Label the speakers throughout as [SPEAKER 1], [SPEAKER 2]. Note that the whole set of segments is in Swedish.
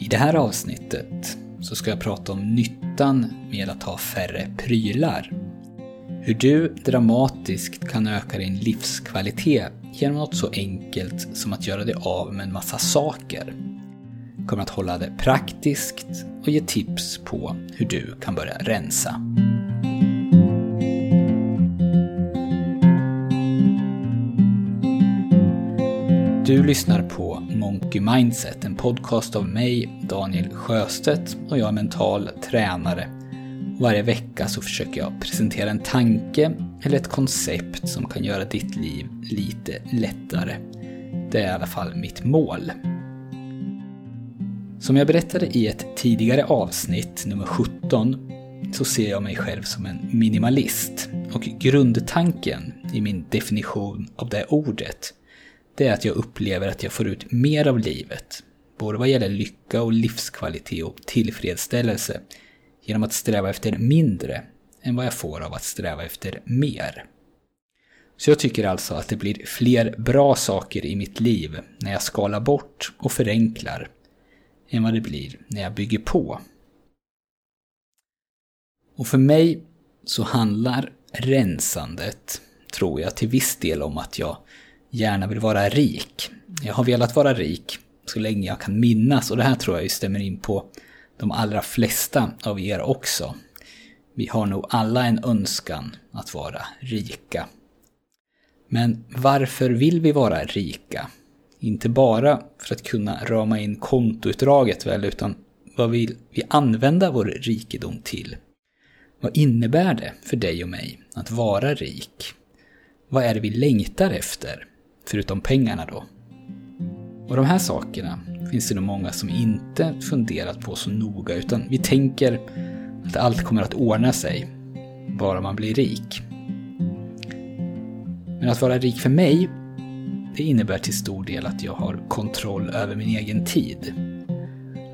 [SPEAKER 1] I det här avsnittet så ska jag prata om nyttan med att ha färre prylar. Hur du dramatiskt kan öka din livskvalitet genom något så enkelt som att göra dig av med en massa saker. Jag kommer att hålla det praktiskt och ge tips på hur du kan börja rensa. Du lyssnar på Monkey Mindset, en podcast av mig, Daniel Sjöstedt, och jag är mental tränare. Varje vecka så försöker jag presentera en tanke eller ett koncept som kan göra ditt liv lite lättare. Det är i alla fall mitt mål. Som jag berättade i ett tidigare avsnitt, nummer 17, så ser jag mig själv som en minimalist. Och grundtanken i min definition av det ordet det är att jag upplever att jag får ut mer av livet, både vad gäller lycka och livskvalitet och tillfredsställelse, genom att sträva efter mindre än vad jag får av att sträva efter mer. Så jag tycker alltså att det blir fler bra saker i mitt liv när jag skalar bort och förenklar, än vad det blir när jag bygger på. Och för mig så handlar rensandet, tror jag, till viss del om att jag gärna vill vara rik. Jag har velat vara rik så länge jag kan minnas och det här tror jag ju stämmer in på de allra flesta av er också. Vi har nog alla en önskan att vara rika. Men varför vill vi vara rika? Inte bara för att kunna rama in kontoutdraget väl, utan vad vill vi använda vår rikedom till? Vad innebär det för dig och mig att vara rik? Vad är det vi längtar efter? Förutom pengarna då. Och de här sakerna finns det nog många som inte funderat på så noga utan vi tänker att allt kommer att ordna sig bara man blir rik. Men att vara rik för mig, det innebär till stor del att jag har kontroll över min egen tid.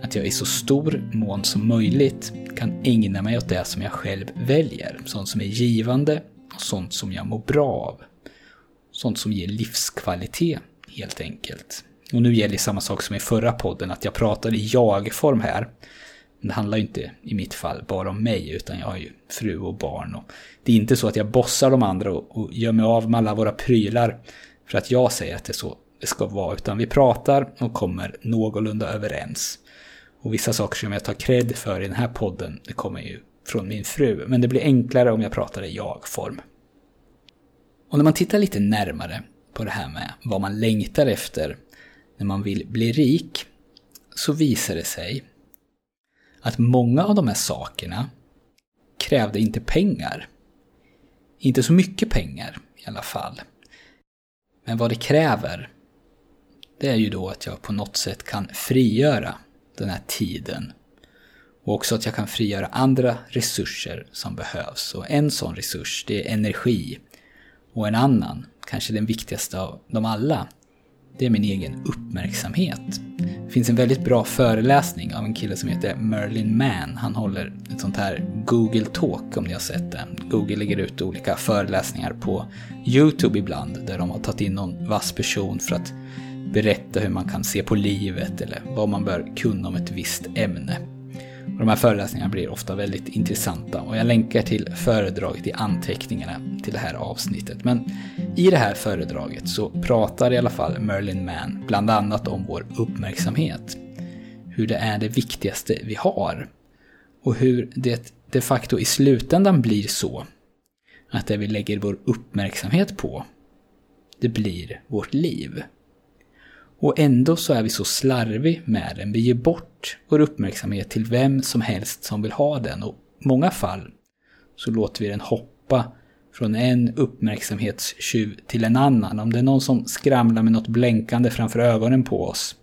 [SPEAKER 1] Att jag i så stor mån som möjligt kan ägna mig åt det som jag själv väljer. Sånt som är givande och sånt som jag mår bra av. Sånt som ger livskvalitet, helt enkelt. Och nu gäller samma sak som i förra podden, att jag pratar i jag-form här. Men det handlar ju inte i mitt fall bara om mig, utan jag har ju fru och barn. Och det är inte så att jag bossar de andra och, och gör mig av med alla våra prylar för att jag säger att det är så det ska vara, utan vi pratar och kommer någorlunda överens. Och vissa saker som jag tar cred för i den här podden, det kommer ju från min fru. Men det blir enklare om jag pratar i jag-form. Och när man tittar lite närmare på det här med vad man längtar efter när man vill bli rik, så visar det sig att många av de här sakerna krävde inte pengar. Inte så mycket pengar i alla fall. Men vad det kräver, det är ju då att jag på något sätt kan frigöra den här tiden. Och också att jag kan frigöra andra resurser som behövs. Och en sån resurs, det är energi. Och en annan, kanske den viktigaste av dem alla, det är min egen uppmärksamhet. Det finns en väldigt bra föreläsning av en kille som heter Merlin Mann. Han håller ett sånt här Google Talk om ni har sett det. Google lägger ut olika föreläsningar på YouTube ibland där de har tagit in någon vass person för att berätta hur man kan se på livet eller vad man bör kunna om ett visst ämne. Och de här föreläsningarna blir ofta väldigt intressanta och jag länkar till föredraget i anteckningarna till det här avsnittet. Men i det här föredraget så pratar i alla fall Merlin Mann bland annat om vår uppmärksamhet. Hur det är det viktigaste vi har. Och hur det de facto i slutändan blir så att det vi lägger vår uppmärksamhet på, det blir vårt liv. Och ändå så är vi så slarvig med den. Vi ger bort vår uppmärksamhet till vem som helst som vill ha den. Och i många fall så låter vi den hoppa från en uppmärksamhetstjuv till en annan. Om det är någon som skramlar med något blänkande framför ögonen på oss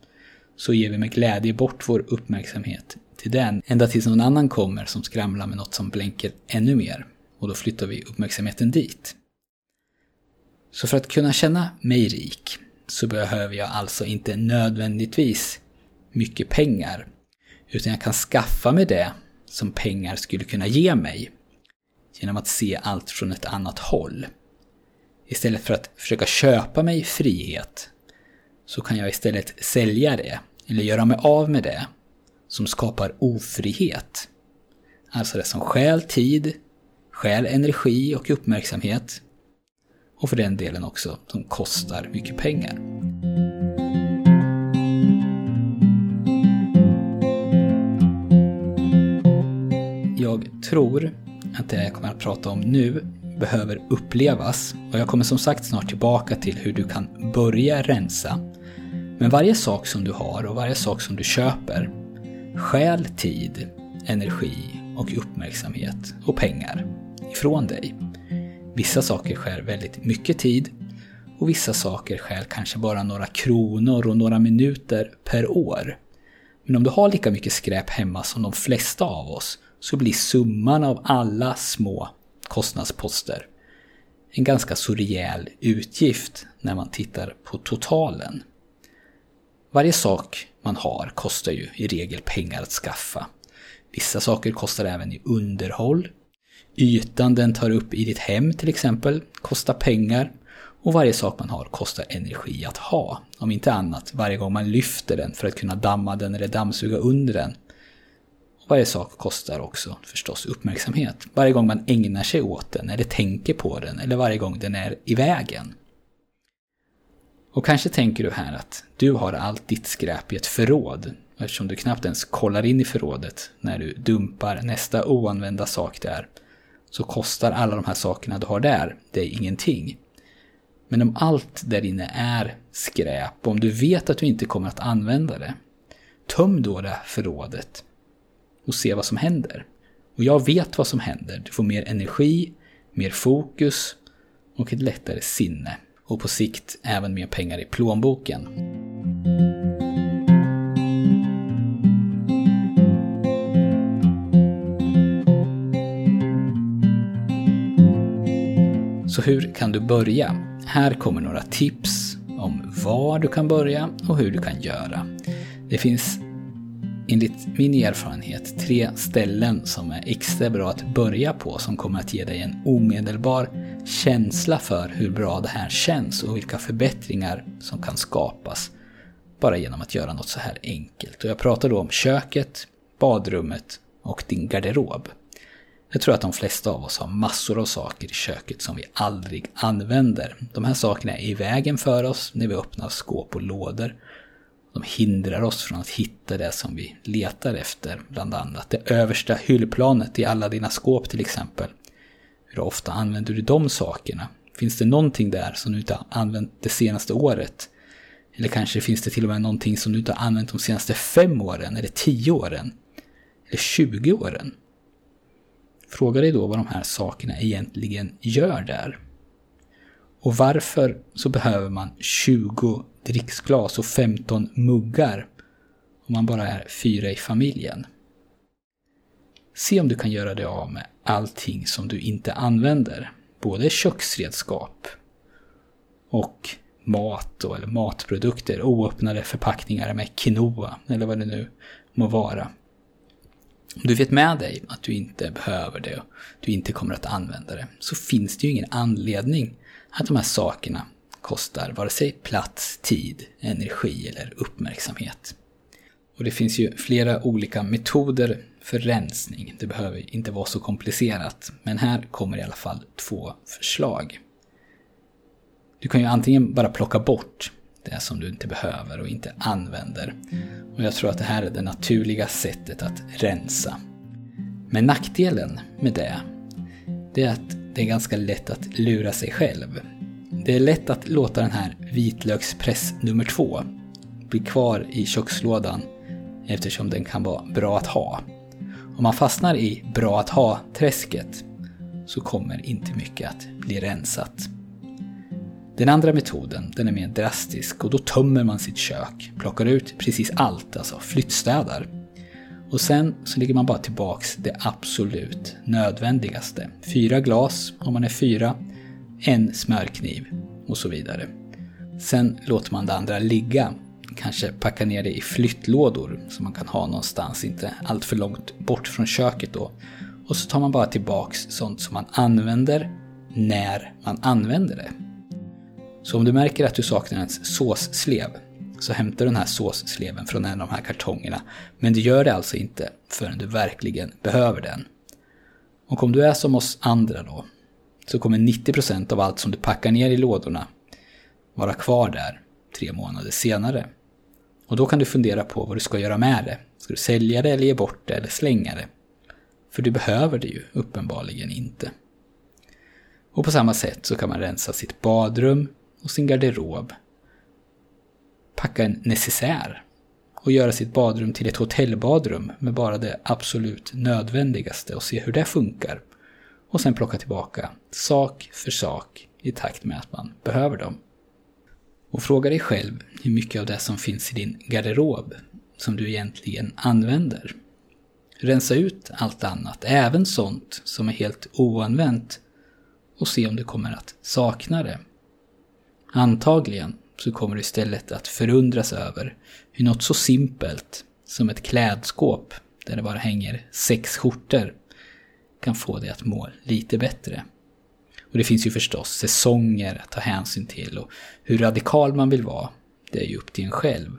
[SPEAKER 1] så ger vi med glädje bort vår uppmärksamhet till den. Ända tills någon annan kommer som skramlar med något som blänker ännu mer. Och då flyttar vi uppmärksamheten dit. Så för att kunna känna mig rik så behöver jag alltså inte nödvändigtvis mycket pengar. Utan jag kan skaffa mig det som pengar skulle kunna ge mig. Genom att se allt från ett annat håll. Istället för att försöka köpa mig frihet så kan jag istället sälja det, eller göra mig av med det som skapar ofrihet. Alltså det som stjäl tid, stjäl energi och uppmärksamhet. Och för den delen också som kostar mycket pengar. Jag tror att det jag kommer att prata om nu behöver upplevas och jag kommer som sagt snart tillbaka till hur du kan börja rensa. Men varje sak som du har och varje sak som du köper stjäl tid, energi och uppmärksamhet och pengar ifrån dig. Vissa saker skär väldigt mycket tid och vissa saker skär kanske bara några kronor och några minuter per år. Men om du har lika mycket skräp hemma som de flesta av oss så blir summan av alla små kostnadsposter en ganska så rejäl utgift när man tittar på totalen. Varje sak man har kostar ju i regel pengar att skaffa. Vissa saker kostar även i underhåll. Ytan den tar upp i ditt hem till exempel kostar pengar. Och varje sak man har kostar energi att ha. Om inte annat varje gång man lyfter den för att kunna damma den eller dammsuga under den. Och varje sak kostar också förstås uppmärksamhet. Varje gång man ägnar sig åt den eller tänker på den eller varje gång den är i vägen. Och kanske tänker du här att du har allt ditt skräp i ett förråd eftersom du knappt ens kollar in i förrådet när du dumpar nästa oanvända sak där så kostar alla de här sakerna du har där dig ingenting. Men om allt där inne är skräp och om du vet att du inte kommer att använda det, töm då det förrådet och se vad som händer. Och jag vet vad som händer. Du får mer energi, mer fokus och ett lättare sinne. Och på sikt även mer pengar i plånboken. Så hur kan du börja? Här kommer några tips om var du kan börja och hur du kan göra. Det finns enligt min erfarenhet tre ställen som är extra bra att börja på som kommer att ge dig en omedelbar känsla för hur bra det här känns och vilka förbättringar som kan skapas bara genom att göra något så här enkelt. Och jag pratar då om köket, badrummet och din garderob. Jag tror att de flesta av oss har massor av saker i köket som vi aldrig använder. De här sakerna är i vägen för oss när vi öppnar skåp och lådor. De hindrar oss från att hitta det som vi letar efter, bland annat. Det översta hyllplanet i alla dina skåp till exempel. Hur ofta använder du de sakerna? Finns det någonting där som du inte har använt det senaste året? Eller kanske finns det till och med någonting som du inte har använt de senaste fem åren, eller tio åren? Eller tjugo åren? Fråga dig då vad de här sakerna egentligen gör där. Och varför så behöver man 20 dricksglas och 15 muggar om man bara är fyra i familjen? Se om du kan göra dig av med allting som du inte använder. Både köksredskap och mat då, eller matprodukter, oöppnade förpackningar med quinoa eller vad det nu må vara. Om du vet med dig att du inte behöver det och du inte kommer att använda det så finns det ju ingen anledning att de här sakerna kostar vare sig plats, tid, energi eller uppmärksamhet. Och det finns ju flera olika metoder för rensning. Det behöver inte vara så komplicerat, men här kommer i alla fall två förslag. Du kan ju antingen bara plocka bort det som du inte behöver och inte använder. Och jag tror att det här är det naturliga sättet att rensa. Men nackdelen med det, det är att det är ganska lätt att lura sig själv. Det är lätt att låta den här vitlökspress nummer två bli kvar i kökslådan eftersom den kan vara bra att ha. Om man fastnar i bra att ha-träsket så kommer inte mycket att bli rensat. Den andra metoden, den är mer drastisk och då tömmer man sitt kök, plockar ut precis allt, alltså flyttstädar. Och sen så lägger man bara tillbaks det absolut nödvändigaste. Fyra glas om man är fyra, en smörkniv och så vidare. Sen låter man det andra ligga. Kanske packa ner det i flyttlådor som man kan ha någonstans, inte allt för långt bort från köket då. Och så tar man bara tillbaks sånt som man använder när man använder det. Så om du märker att du saknar en såsslev, så hämtar du den här såssleven från en av de här kartongerna. Men du gör det alltså inte förrän du verkligen behöver den. Och om du är som oss andra då, så kommer 90% av allt som du packar ner i lådorna vara kvar där tre månader senare. Och då kan du fundera på vad du ska göra med det. Ska du sälja det eller ge bort det eller slänga det? För du behöver det ju uppenbarligen inte. Och på samma sätt så kan man rensa sitt badrum och sin garderob. Packa en necessär och göra sitt badrum till ett hotellbadrum med bara det absolut nödvändigaste och se hur det funkar. Och sen plocka tillbaka sak för sak i takt med att man behöver dem. Och fråga dig själv hur mycket av det som finns i din garderob som du egentligen använder. Rensa ut allt annat, även sånt som är helt oanvänt och se om du kommer att sakna det. Antagligen så kommer du istället att förundras över hur något så simpelt som ett klädskåp där det bara hänger sex skjortor kan få dig att må lite bättre. Och det finns ju förstås säsonger att ta hänsyn till och hur radikal man vill vara, det är ju upp till en själv.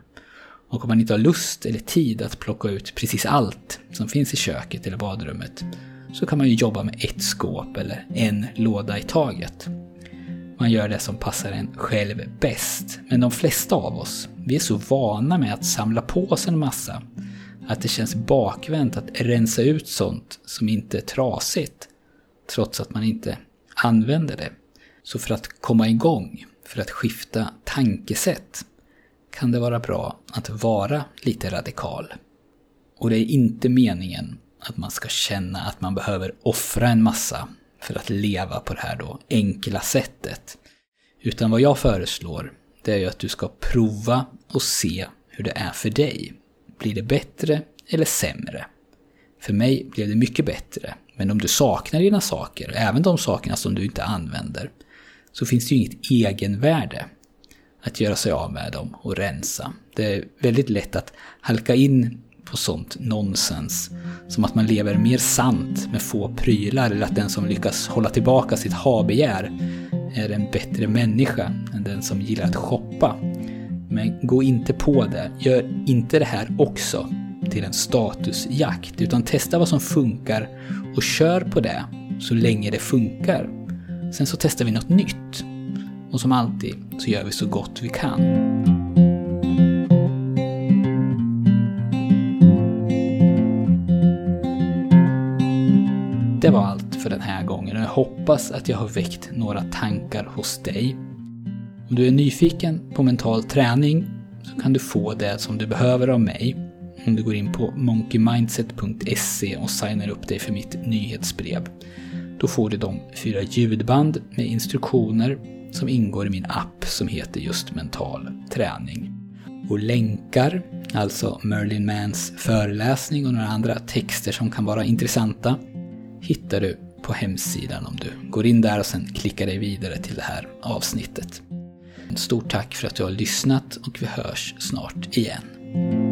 [SPEAKER 1] Och om man inte har lust eller tid att plocka ut precis allt som finns i köket eller badrummet så kan man ju jobba med ett skåp eller en låda i taget. Man gör det som passar en själv bäst. Men de flesta av oss, vi är så vana med att samla på oss en massa att det känns bakvänt att rensa ut sånt som inte är trasigt trots att man inte använder det. Så för att komma igång, för att skifta tankesätt, kan det vara bra att vara lite radikal. Och det är inte meningen att man ska känna att man behöver offra en massa för att leva på det här då enkla sättet. Utan vad jag föreslår, det är ju att du ska prova och se hur det är för dig. Blir det bättre eller sämre? För mig blev det mycket bättre. Men om du saknar dina saker, även de sakerna som du inte använder, så finns det ju inget egenvärde att göra sig av med dem och rensa. Det är väldigt lätt att halka in på sånt nonsens. Som att man lever mer sant med få prylar eller att den som lyckas hålla tillbaka sitt habegär är en bättre människa än den som gillar att shoppa. Men gå inte på det. Gör inte det här också till en statusjakt, utan testa vad som funkar och kör på det så länge det funkar. Sen så testar vi något nytt. Och som alltid så gör vi så gott vi kan. Det var allt för den här gången och jag hoppas att jag har väckt några tankar hos dig. Om du är nyfiken på mental träning så kan du få det som du behöver av mig om du går in på monkeymindset.se och signar upp dig för mitt nyhetsbrev. Då får du de fyra ljudband med instruktioner som ingår i min app som heter just mental träning. Och länkar, alltså Merlin Mans föreläsning och några andra texter som kan vara intressanta, hittar du på hemsidan om du går in där och sen klickar dig vidare till det här avsnittet. Stort tack för att du har lyssnat och vi hörs snart igen.